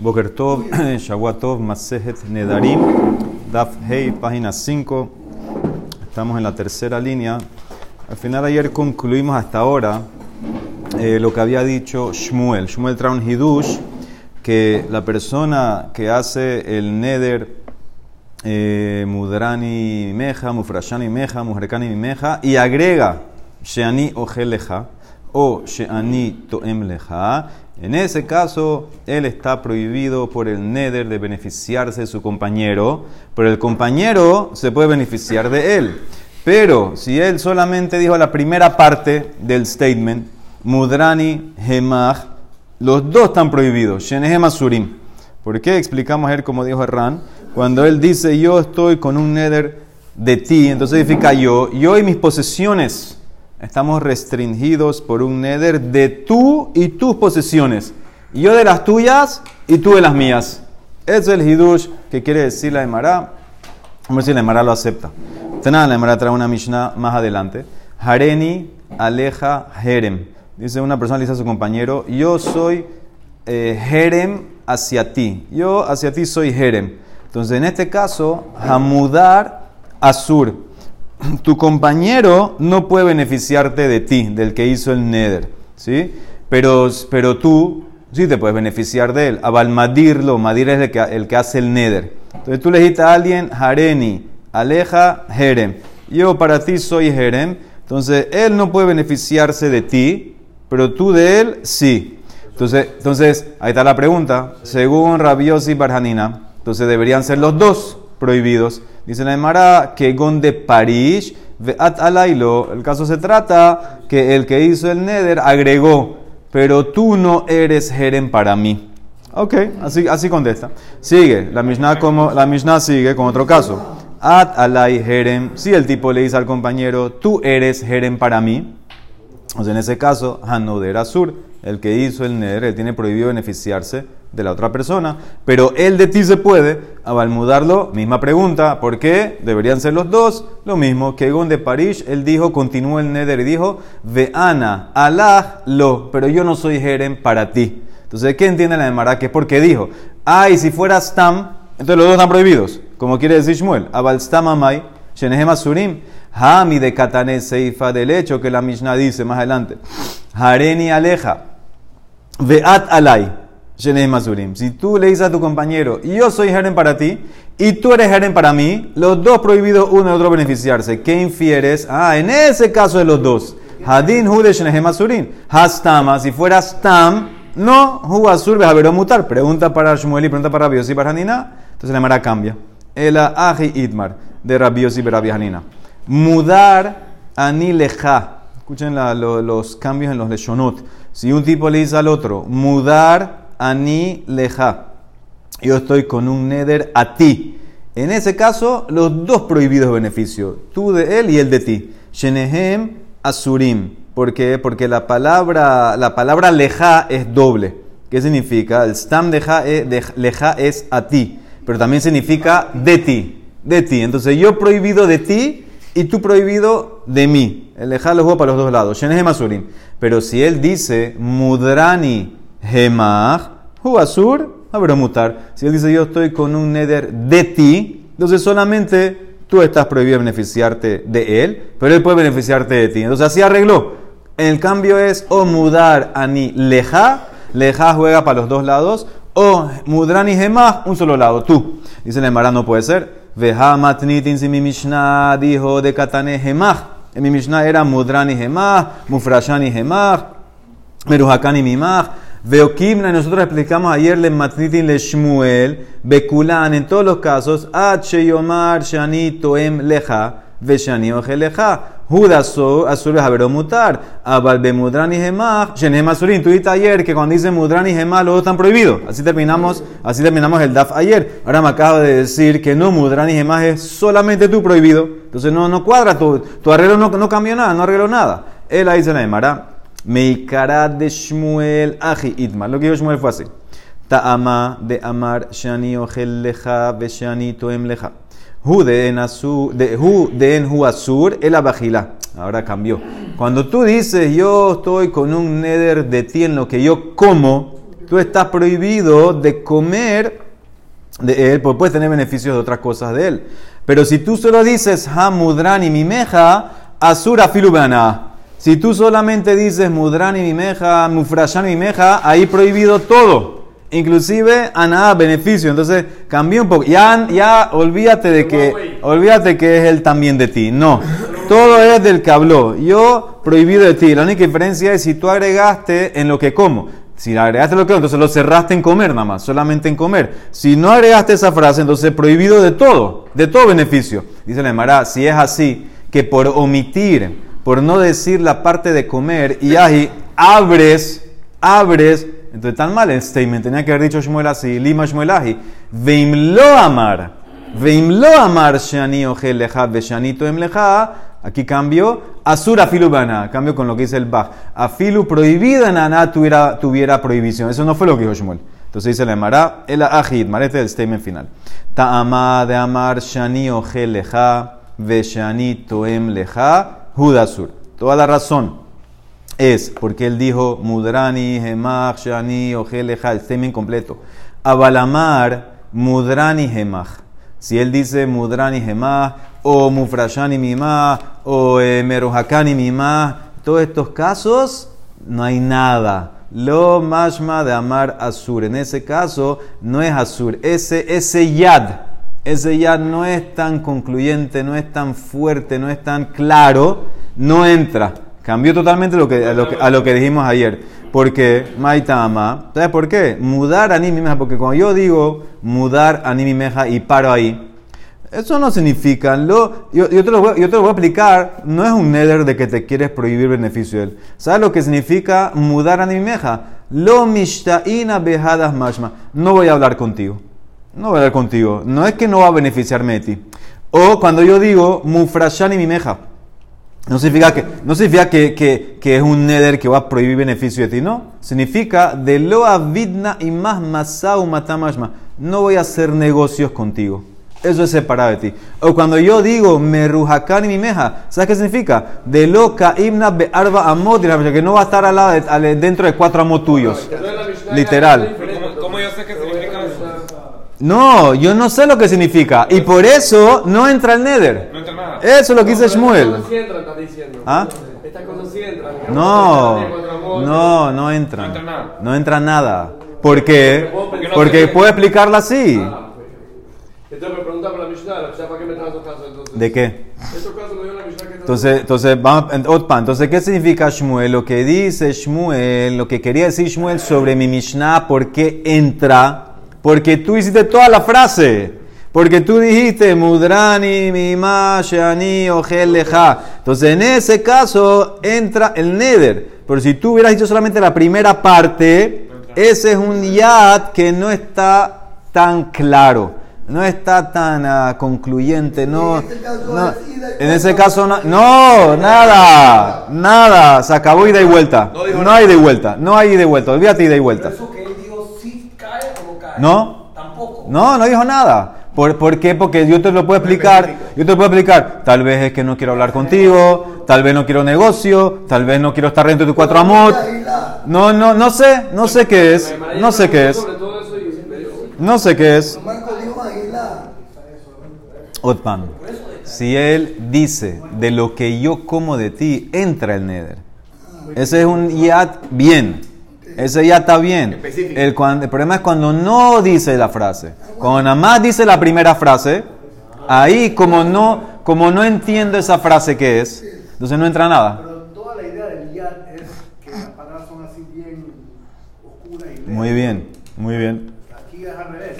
Boker Tov, Shavuot Masejet Nedarim, Daf Hei, página 5. Estamos en la tercera línea. Al final ayer concluimos hasta ahora eh, lo que había dicho Shmuel. Shmuel trae un hidush que la persona que hace el neder eh, Mudrani Meja, Mufrashani Meja, Mujerkani Meja y agrega Sheani Ojeleja o Sheani Toem Leja en ese caso, él está prohibido por el neder de beneficiarse de su compañero, pero el compañero se puede beneficiar de él. Pero si él solamente dijo la primera parte del statement, Mudrani Hemach, los dos están prohibidos, Shenehem Surim. ¿Por qué? Explicamos ayer como dijo Herrán, cuando él dice yo estoy con un neder de ti, entonces significa yo, yo y mis posesiones estamos restringidos por un neder de tú y tus posesiones. Yo de las tuyas y tú de las mías. Es el hidush que quiere decir la Emara. Vamos a ver si la Emara lo acepta. Nada, la Emara trae una Mishnah más adelante. Hareni aleja Jerem. Dice una persona le dice a su compañero, yo soy eh, Jerem hacia ti. Yo hacia ti soy Jerem. Entonces, en este caso, Hamudar Asur tu compañero no puede beneficiarte de ti, del que hizo el neder, ¿sí? Pero, pero tú sí te puedes beneficiar de él. Abalmadirlo, Madir es el que, el que hace el neder. Entonces tú le dijiste a alguien, Hareni, aleja Jerem. Yo para ti soy Jerem. Entonces él no puede beneficiarse de ti, pero tú de él sí. Entonces, entonces ahí está la pregunta. Según Rabiosi y Barjanina, entonces deberían ser los dos prohibidos. Dice la Emara que Gonde Parish, Veat Alailo. El caso se trata que el que hizo el Neder agregó, pero tú no eres Jerem para mí. Ok, así, así contesta. Sigue, la Mishnah, como, la Mishnah sigue con otro caso. At alay Jerem. Si el tipo le dice al compañero, tú eres Jerem para mí. O sea, en ese caso, Hanoder Asur, el que hizo el Neder, él tiene prohibido beneficiarse de la otra persona, pero él de ti se puede, abalmudarlo, misma pregunta, ¿por qué? Deberían ser los dos, lo mismo que Egon de París, él dijo, continuó el Neder y dijo, Veana, Allah lo, pero yo no soy Jerem para ti. Entonces, ¿qué entiende la de Que es porque dijo, ay, si fuera Stam, entonces los dos están prohibidos, como quiere decir Shmuel, Abal Stam Amai, Shenehem Asurim, Hami de Katane Seifa, del hecho que la Mishnah dice más adelante, Hareni Aleja, Veat Alai, si tú le dices a tu compañero, yo soy Jeren para ti, y tú eres Jeren para mí, los dos prohibidos uno y otro beneficiarse. ¿Qué infieres? Ah, en ese caso de los dos. Hadin Hude Shenehem Asurim. Hastama, si fuera Stam, no, Huasur a mutar. Pregunta para Shmuel y pregunta para Rabios y para Entonces la mara cambia. El Aji Idmar de Rabios y Hanina. Mudar anileja. Escuchen los cambios en los leshonot. Si un tipo le dice al otro, mudar ani leja. Yo estoy con un neder a ti. En ese caso, los dos prohibidos beneficio, tú de él y él de ti. Shenehem asurim. ¿Por qué? Porque la palabra, la palabra leja es doble. ¿Qué significa? El stam de leja es a ti, pero también significa de ti. De ti. Entonces yo prohibido de ti y tú prohibido de mí. El leja lo juego para los dos lados. Shenehem asurim. Pero si él dice mudrani Hemach, Huasur, mutar. Si él dice yo estoy con un neder de ti, entonces solamente tú estás prohibido beneficiarte de él, pero él puede beneficiarte de ti. Entonces así arregló. El cambio es o mudar a ni leja, leja juega para los dos lados, o mudrani gemach, un solo lado, tú. Dice el Emara, no puede ser. Veja matnitin si mi Mishnah dijo de katane gemach. En mi Mishnah era mudrani gemach, mufrashani gemach, meruhakani mimach. Veokimna, nosotros explicamos ayer le matnitin le Shmuel, Bekulan, en todos los casos, H yomar shani toem leja, veshani leja. Judaso, azul mutar, abal bemudran y gemach, shenem azurin. Tú ayer que cuando dice mudran y gemach, los dos están prohibidos. Así terminamos, así terminamos el daf ayer. Ahora me acabo de decir que no mudran y gemach es solamente tú prohibido. Entonces no, no cuadra, tu, tu arreglo no, no cambió nada, no arregló nada. Él ahí se la llamará. Meikarat de Shmuel Aji Itma. Lo que dijo Shmuel fue así. Ta'ama de Amar Shani Ojel Leja Beshani Toem Leja. Hu de en Hu Asur el Abajila. Ahora cambió. Cuando tú dices yo estoy con un neder de ti en lo que yo como, tú estás prohibido de comer de él, pues puedes tener beneficios de otras cosas de él. Pero si tú solo dices Hamudrani mimeja, Asura filubana. Si tú solamente dices Mudrani mimeja, Mufrashan mimeja, ahí prohibido todo. Inclusive a nada beneficio. Entonces cambié un poco. Ya, ya olvídate de que, olvídate que es él también de ti. No. Todo es del que habló. Yo prohibido de ti. La única diferencia es si tú agregaste en lo que como. Si agregaste lo que entonces lo cerraste en comer nada más, solamente en comer. Si no agregaste esa frase, entonces prohibido de todo, de todo beneficio. Dice la Emara, si es así, que por omitir, por no decir la parte de comer, y ahí abres, abres, entonces tan mal el statement, tenía que haber dicho Shmuel así, lima Shmuel ahi, veimlo amar, veimlo amar shani ojel leja, veshani toem leja, Aquí cambio, Asura filubana, cambio con lo que dice el Bach. Afilu prohibida en Aná tuviera, tuviera prohibición. Eso no fue lo que dijo Shmuel. Entonces dice la Emara, el Ajid, marete del statement final. Ta'ama de amar shani ojel leja, ve shani toem leja, judasur. Toda la razón es porque él dijo mudrani, gemach, shani, ojel leja, el statement completo. Abalamar, mudrani, gemach. Si él dice mudrani, gemach, o Mufrashani Mimá, o eh, Merohakani Mimá, todos estos casos no hay nada. Lo mashma de amar Azur. En ese caso no es Azur. Ese, ese yad, ese yad no es tan concluyente, no es tan fuerte, no es tan claro, no entra. Cambió totalmente lo que, a, lo que, a lo que dijimos ayer. Porque, Maitama, ¿sabes por qué? Mudar a meja, porque cuando yo digo mudar a meja y paro ahí, eso no significa, lo, yo, te lo voy, yo, te lo voy, a explicar, no es un nether de que te quieres prohibir beneficio de él. ¿Sabes lo que significa mudar a meja? Lo mishta'ina bejadas mashma. No voy a hablar contigo. No voy a hablar contigo. No es que no va a beneficiarme de ti. O cuando yo digo mufrashani meja. No significa, que, no significa que, que, que, es un nether que va a prohibir beneficio de ti, no. Significa de lo avidna y más masau matamashma. No voy a hacer negocios contigo. Eso es separado de ti. O cuando yo digo merujakan y mi meja, ¿sabes qué significa? De loca imna be arba amot, que no va a estar al lado dentro de cuatro amos tuyos. Literal. ¿Cómo yo sé qué significa eso? No, yo no sé lo que significa. Y por eso no entra el Nether. Nada. Eso es lo que dice Shmuel. ¿Ah? No, no, no entra. No entra nada. ¿Por qué? Porque puedo explicarla así. Entonces me pregunta por la Mishnah, la ¿para qué me traes dos casos? Entonces, ¿De qué? Estos casos lo dio la Mishnah que entonces, entonces, vamos, entonces, ¿qué significa Shmuel? Lo que dice Shmuel, lo que quería decir Shmuel sobre mi Mishnah, ¿por qué entra? Porque tú hiciste toda la frase. Porque tú dijiste, Mudrani, Mima, Shani, Ojel, Leja. Entonces, en ese caso, entra el Neder. Pero si tú hubieras dicho solamente la primera parte, ese es un yad que no está tan claro no está tan uh, concluyente, no, en, este no, en ese caso no, no, nada, nada, se acabó ida y vuelta, no, hay de vuelta, no hay de vuelta, olvídate ida y vuelta. eso que él dijo sí cae o no cae? No, tampoco. No, no dijo nada. ¿Por, ¿Por, qué? Porque yo te lo puedo explicar, yo te lo puedo explicar, tal vez es que no quiero hablar contigo, tal vez no quiero negocio, tal vez no quiero estar dentro de tu cuatro amor. No, no, no sé, no sé qué es, no sé qué es. No sé qué es. Otpan, si él dice de lo que yo como de ti, entra el neder. Ese es un yat bien. Ese ya está bien. El, problema es cuando no dice la frase. Cuando nada más dice la primera frase, ahí como no, como no entiendo esa frase que es, entonces no entra nada. Pero toda la idea del yat es que las palabras son así bien oscuras y Muy bien, muy bien. Aquí es al revés.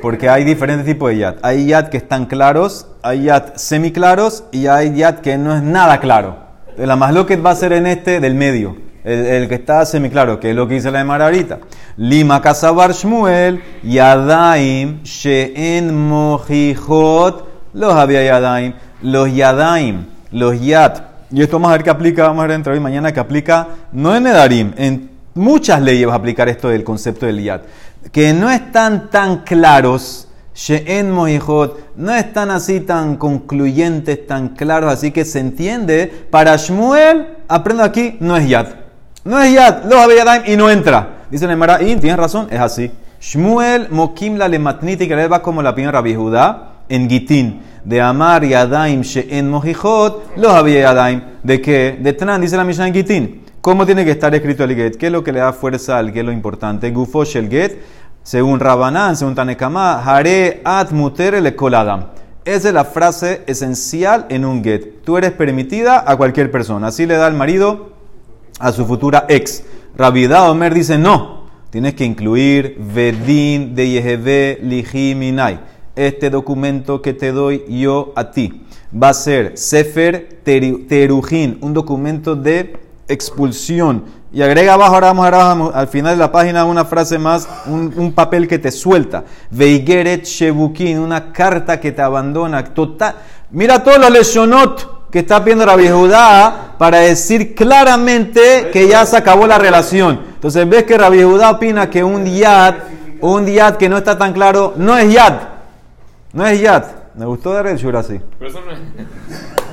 Porque hay diferentes tipos de yat. Hay yat que están claros, hay yat semiclaros y hay yat que no es nada claro. La más que va a ser en este del medio, el, que está semiclaro, que es lo que dice la de ahorita. Lima kasabar shmuel, yadaim, she'en mojichot, los había yadaim, los yadaim, los yat. Y esto vamos a ver que aplica, vamos a ver entre hoy mañana que aplica, no en Nedarim, en muchas leyes va a aplicar esto del concepto del yat que no están tan claros, She'en Mohijot, no están así tan concluyentes, tan claros, así que se entiende. Para Shmuel, aprendo aquí, no es Yad. No es Yad, los Abeyadaim y no entra. Dice la Emara, y tienes razón, es así. Shmuel mokim la lematniti, que va como la opinión Rabbi Judá en Gitín. De Amar y Adaim en Mojijot, los había Yadaim. ¿De qué? De Tran, dice la Mishnah en Gitín. ¿Cómo tiene que estar escrito el get? ¿Qué es lo que le da fuerza al es lo importante? Gufosh el get, según Rabanán, según Tanekama, Hare at muter le koladam. Esa es la frase esencial en un get. Tú eres permitida a cualquier persona. Así le da el marido a su futura ex. Rabida Omer dice no. Tienes que incluir Vedin de Yehede Lijiminai. Este documento que te doy yo a ti va a ser Sefer Terujin, un documento de expulsión. Y agrega abajo, ahora vamos, al final de la página una frase más, un, papel que te suelta. Veigeret Shebukin, una carta que te abandona. Total. Mira todos los lesionot que está pidiendo la Judá para decir claramente que ya se acabó la relación. Entonces ves que Rabbi Judá opina que un yad, un yad que no está tan claro, no es yad. No es yad. Me gustó dar el shur así. Pero eso no es.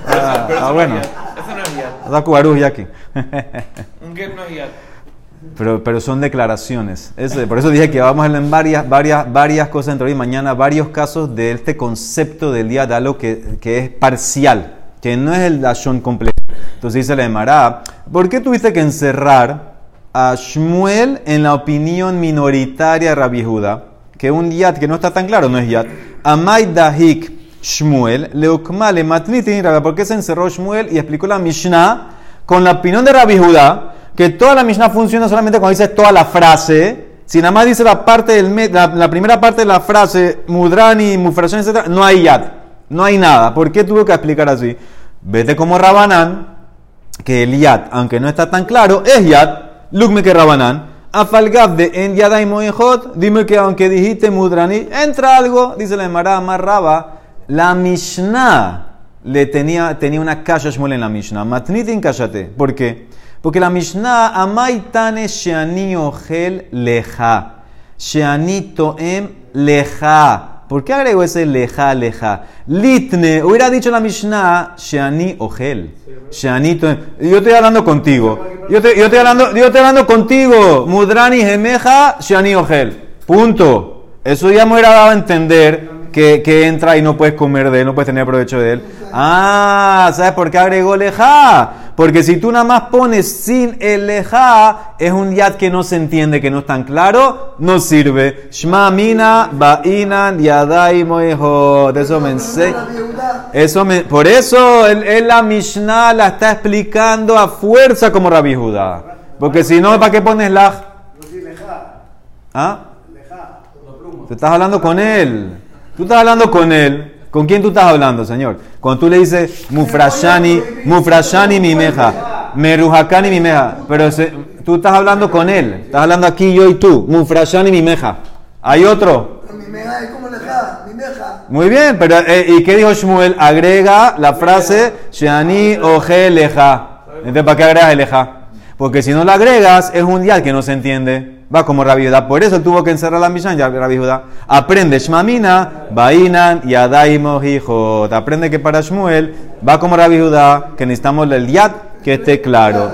Ah, ah bueno. Eso no es yad. aquí. Un get no es yad. Pero, pero son declaraciones. por eso dije que vamos a leer varias, varias, varias cosas dentro de mañana, varios casos de este concepto del día de algo que, que es parcial, que no es el dashon completo. Entonces dice la Emara, ¿por qué tuviste que encerrar a Shmuel en la opinión minoritaria de Rabbi Judá? Que un yad que no está tan claro no es yad. Amay Dahik Shmuel, Leukmale Matnitin, ¿por qué se encerró Shmuel y explicó la Mishnah con la opinión de Rabbi Judá? Que toda la Mishnah funciona solamente cuando dice toda la frase. Si nada más dice la, parte del, la, primera parte de la frase, Mudrani, Mufrashan, etc., no hay yad. No hay nada. ¿Por qué tuvo que explicar así? Vete como Rabanán, que el yad, aunque no está tan claro, es yad. Lukme que Rabanán. Afalgab de en Yadai Moejot, dime que aunque dijiste Mudrani, entra algo, dice la Emara, más Raba, la Mishnah le tenía, tenía una kasha Shmuel en la Mishnah. Matnitin kashate. ¿Por qué? Porque la Mishnah, amaitane sheani ogel leja. Sheani toem leja. ¿Por qué agregó ese leja, leja? Litne, hubiera dicho la Mishnah, sheani ogel. Sheani toem. Yo estoy hablando contigo. Yo, te, yo, estoy hablando, yo estoy hablando contigo. Mudrani gemeja, sheani ogel. Punto. Eso ya me hubiera dado a entender que, entra y no puedes comer de él, no puedes tener provecho de él. Ah, ¿sabes por qué agregó leja? Porque si tú nada más pones sin el leja, es un yad que no se entiende, que no es tan claro, no sirve. Shma mina, ba'inan, yadai moejo. Eso me enseña. Eso me, por eso él, la Mishnah la está explicando a fuerza como Rabbi Judá. Porque si no, ¿para qué pones la? ¿Ah? Te estás hablando con él. Tú estás hablando con él. ¿Con quién tú estás hablando, señor? Cuando tú le dices Mufrashani, Mufrashani meja, Meruhakani meja, Pero tú estás hablando con él. Estás hablando aquí yo y tú. Mufrashani meja. ¿Hay otro? Muy bien, pero eh, ¿y qué dijo Shmuel? Agrega la frase Shani oje leja. Entonces, ¿para qué agregas leja? Porque si no la agregas, es un día que no se entiende. Va como Rabbi Judá. Por eso tuvo que encerrar la Mishnah, ya Rabbi Judá. Aprende Shmamina, Bainan y Adaimo. Aprende que para Shmuel va como Rabbi Judá, que necesitamos el Yad que esté claro.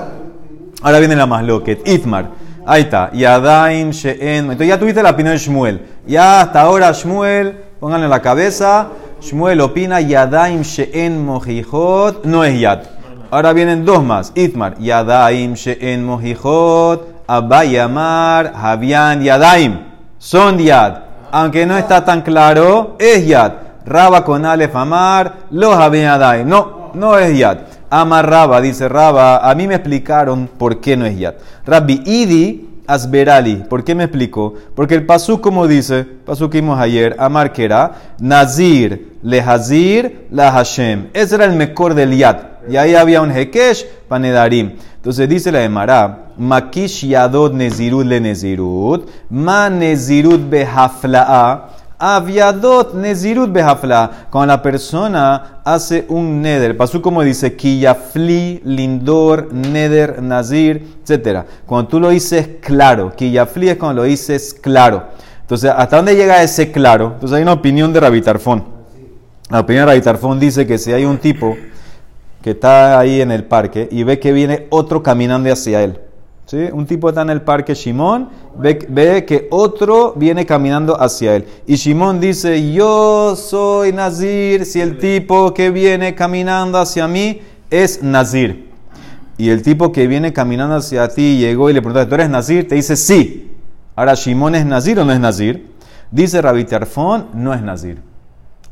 Ahora viene la más loquet. Itmar. Ahí está. Yadaim She'en. Entonces ya tuviste la opinión de Shmuel. Ya hasta ahora Shmuel, pónganle la cabeza. Shmuel opina Yadaim She'en Mojijot. No es Yad. Ahora vienen dos más. Itmar. Yadaim She'en Mojijot. Abayamar, Javian Yadaim. Son Yad. Aunque no está tan claro, es Yad. Raba con Alef Amar, los Yadaim. No, no es Yad. Amar Raba, dice Raba. A mí me explicaron por qué no es Yad. Rabbi Idi Asberali. ¿Por qué me explico? Porque el pasú, como dice, pasú que vimos ayer, Amar que era Nazir, Lehazir, La Hashem. Ese era el mejor del Yad. Y ahí había un Hekesh, Panedarim. Entonces dice la Emara, Makish Yadod Nezirut le Nezirut, Ma Nezirut behafla'a, Aviadot Nezirut behafla. Cuando la persona hace un neder, pasó como dice, Kiyafli, Lindor, Neder, Nazir, etc. Cuando tú lo dices claro, Kiyafli es cuando lo dices claro. Entonces, ¿hasta dónde llega ese claro? Entonces hay una opinión de Rabitarfón. La opinión de Rabitarfón dice que si hay un tipo que está ahí en el parque y ve que viene otro caminando hacia él. ¿Sí? Un tipo está en el parque Shimón, ve, ve que otro viene caminando hacia él. Y Shimón dice, yo soy Nazir si el tipo que viene caminando hacia mí es Nazir. Y el tipo que viene caminando hacia ti llegó y le pregunta, ¿tú eres Nazir? Te dice, sí. Ahora, ¿Shimón es Nazir o no es Nazir? Dice Rabbi Tarfón, no es Nazir.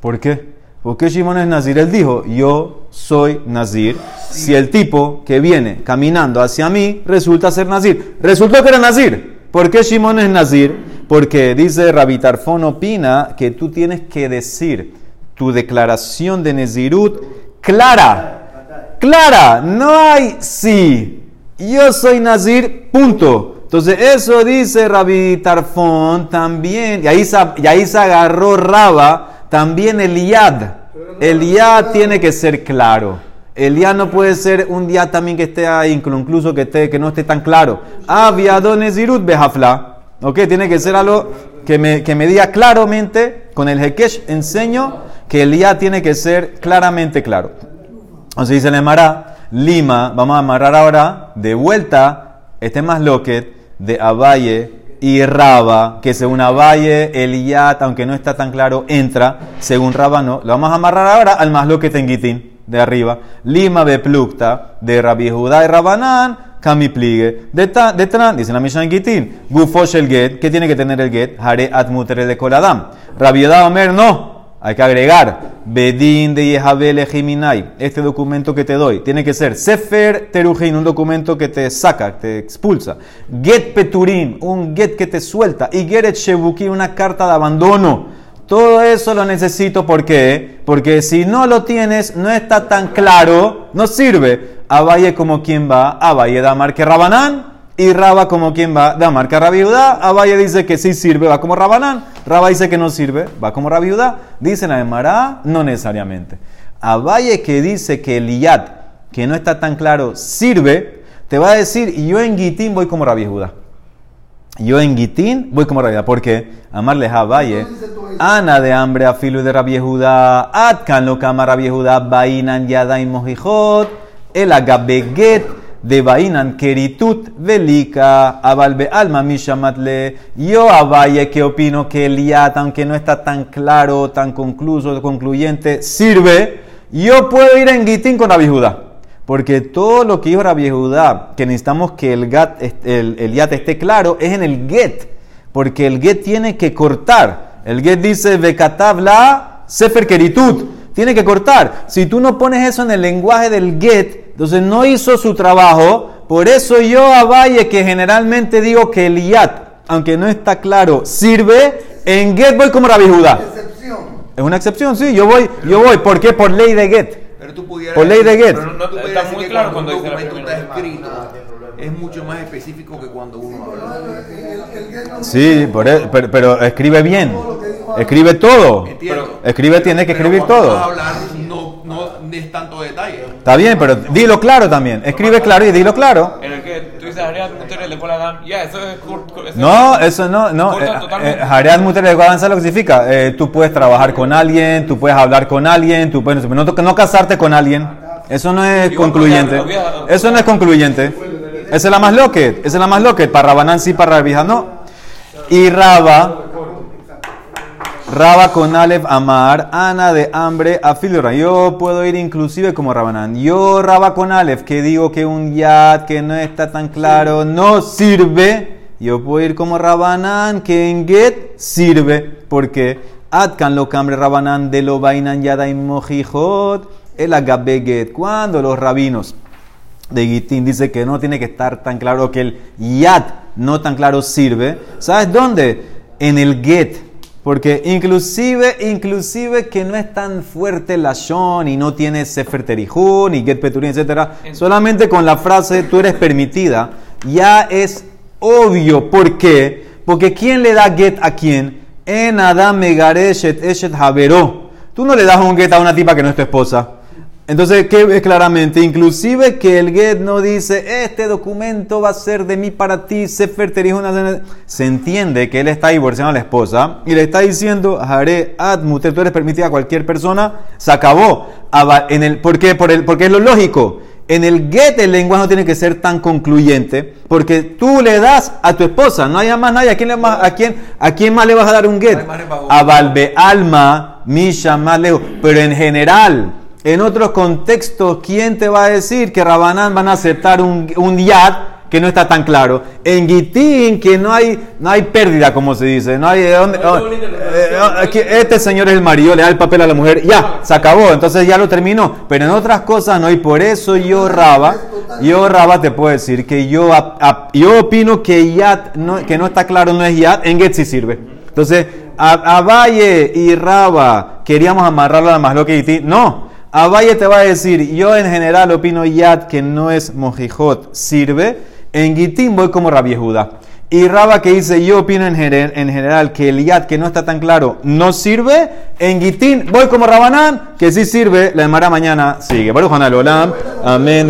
¿Por qué? ¿Por qué Shimón es Nazir? Él dijo, yo soy Nazir. Si el tipo que viene caminando hacia mí resulta ser Nazir. Resultó que era Nazir. ¿Por qué Shimón es Nazir? Porque dice Rabbi Tarfón opina que tú tienes que decir tu declaración de Nezirut clara clara, no hay sí. Yo soy Nazir, punto. Entonces eso dice Rabbi Tarfón también, y ahí, y ahí se agarró Raba, también el yad. El yad tiene que ser claro. El yad no puede ser un día también que esté ahí, incluso que, esté, que no esté tan claro. Aviado Nezirut Behafla. Ok, tiene que ser algo que me, que me diga claramente, con el Hekesh enseño que el yad tiene que ser claramente claro. Entonces dice el Lima, vamos a amarrar ahora de vuelta este más loquet de Abaye y Raba, que según Abaye, el Yat, aunque no está tan claro, entra, según Raba no. Lo vamos a amarrar ahora al más loquet en Gitín, de arriba. Lima beplukta, de Rabbi Judá y Rabanán, Kami pligue. De Tran, dice la Mishnah en Gitín, Gufosh el get, ¿qué tiene que tener el get? Hare atmutere de Koladam. Rabbi Omer, no. Hay que agregar Bedín de Yehabel Ejiminai. Este documento que te doy tiene que ser Sefer Terujin, un documento que te saca, te expulsa. Get Peturin, un get que te suelta. Y Geret Shebuki, una carta de abandono. Todo eso lo necesito porque porque si no lo tienes, no está tan claro, no sirve. Valle como quien va, Valle da marque Rabanán y Raba como quien va, da marca Rabiudá. Abaye dice que sí sirve, va como Rabanán. Raba dice que no sirve, va como Rabiudá. Dice la Emara, no necesariamente. Abaye que dice que el Yad, que no está tan claro, sirve, te va a decir, yo en Gitín voy como Rabiudá. Yo en Gitín voy como Rabiudá. ¿Por qué? Amarle a Abaye. Ana de hambre a filo de Rabiudá. Atkan lo cama Rabiudá. Bainan yadaim mojijot. El agabeget de Bainan Keritut Velika Abalbe Alma Mishamatle. Yo a Valle que opino que el Yat, aunque no está tan claro, tan concluso, concluyente, sirve. Yo puedo ir en Gitín con Rabbi Judá. Porque todo lo que dijo Rabbi Judá, que necesitamos que el, gat, el, Yat esté claro, es en el Get. Porque el Get tiene que cortar. El Get dice Vekatabla Sefer Keritut. Tiene que cortar. Si tú no pones eso en el lenguaje del Get, entonces no hizo su trabajo. Por eso yo a Valle, que generalmente digo que el Yat, aunque no está claro, sirve, en Get voy como Rabbi Judá. Es una excepción, sí. Yo voy, yo voy. ¿Por qué? Por ley de Get. Pero tú pudieras por ley de Get. Pero no, está muy claro cuando, un documento está escrito. Es mucho más específico que cuando uno habla. Sí, por e, pero, pero, escribe bien. Escribe todo. Escribe, tiene que escribir todo tanto detalle. Está bien, pero dilo claro también. Escribe claro y dilo claro. En el que tú dices Hareat Muter de Koladam, ya, eso es. no, eso no, no. Hareat eh, Muter de Koladam, ¿sabes lo que significa? Eh, tú puedes trabajar con alguien, tú puedes hablar con alguien, tú puedes. No, no casarte con alguien. Eso no es concluyente. Eso no es concluyente. Esa es la más loquet. Esa es la más loquet. Para Rabanán sí, para Rabija no. Y Raba Raba con Aleph Amar, Ana de hambre a Filora. Yo puedo ir inclusive como Rabanán. Yo Raba con Aleph, que digo que un yad que no está tan claro no sirve. Yo puedo ir como Rabanán, que en Get sirve. Porque Atkan lo cambre Rabanán de lo vainan yada y mojijot. El agabe Get. Cuando los rabinos de Gitín dice que no tiene que estar tan claro que el yad no tan claro sirve. ¿Sabes dónde? En el Get porque inclusive, inclusive que no es tan fuerte la Shon y no tiene Sefer y Get Peturin, etc. Solamente con la frase tú eres permitida, ya es obvio. ¿Por qué? Porque ¿quién le da Get a quién? En Adam Megareshet Eshet Havero. Tú no le das un Get a una tipa que no es tu esposa. Entonces, ¿qué claramente? Inclusive que el get no dice, este documento va a ser de mí para ti, Sefer una... Se entiende que él está divorciando a la esposa y le está diciendo, Haré Admute, tú eres permitida a cualquier persona, se acabó. En el, ¿Por qué? Por el, porque es lo lógico. En el get el lenguaje no tiene que ser tan concluyente, porque tú le das a tu esposa, no hay más nadie. ¿A quién, le más, a quién, a quién más le vas a dar un get? A Valve Alma, Misha, más lejos. Pero en general, en otros contextos, ¿quién te va a decir que Rabanán van a aceptar un, un yad que no está tan claro? En Gitín, que no hay, no hay pérdida, como se dice. No hay, dónde- No oh, eh, oh, este señor es el marido, le da el papel a la mujer, ya, se acabó, entonces ya lo terminó. Pero en otras cosas no, y por eso yo, Raba, yo, Raba, te puedo decir que yo, ap- yo opino que yad, no, que no está claro, no es yad, en Get sí sirve. Entonces, a, Valle y Raba queríamos amarrarlo a más lo que Gití. No, Valle te va a decir, yo en general opino yad que no es mojijot, sirve. En Gitín voy como Rabbi Judá. Y Raba que dice, yo opino en, gener- en general que el yad que no está tan claro no sirve. En Gitín voy como Rabanán, que sí sirve. La demara mañana sigue. Baruch Olam. Amén.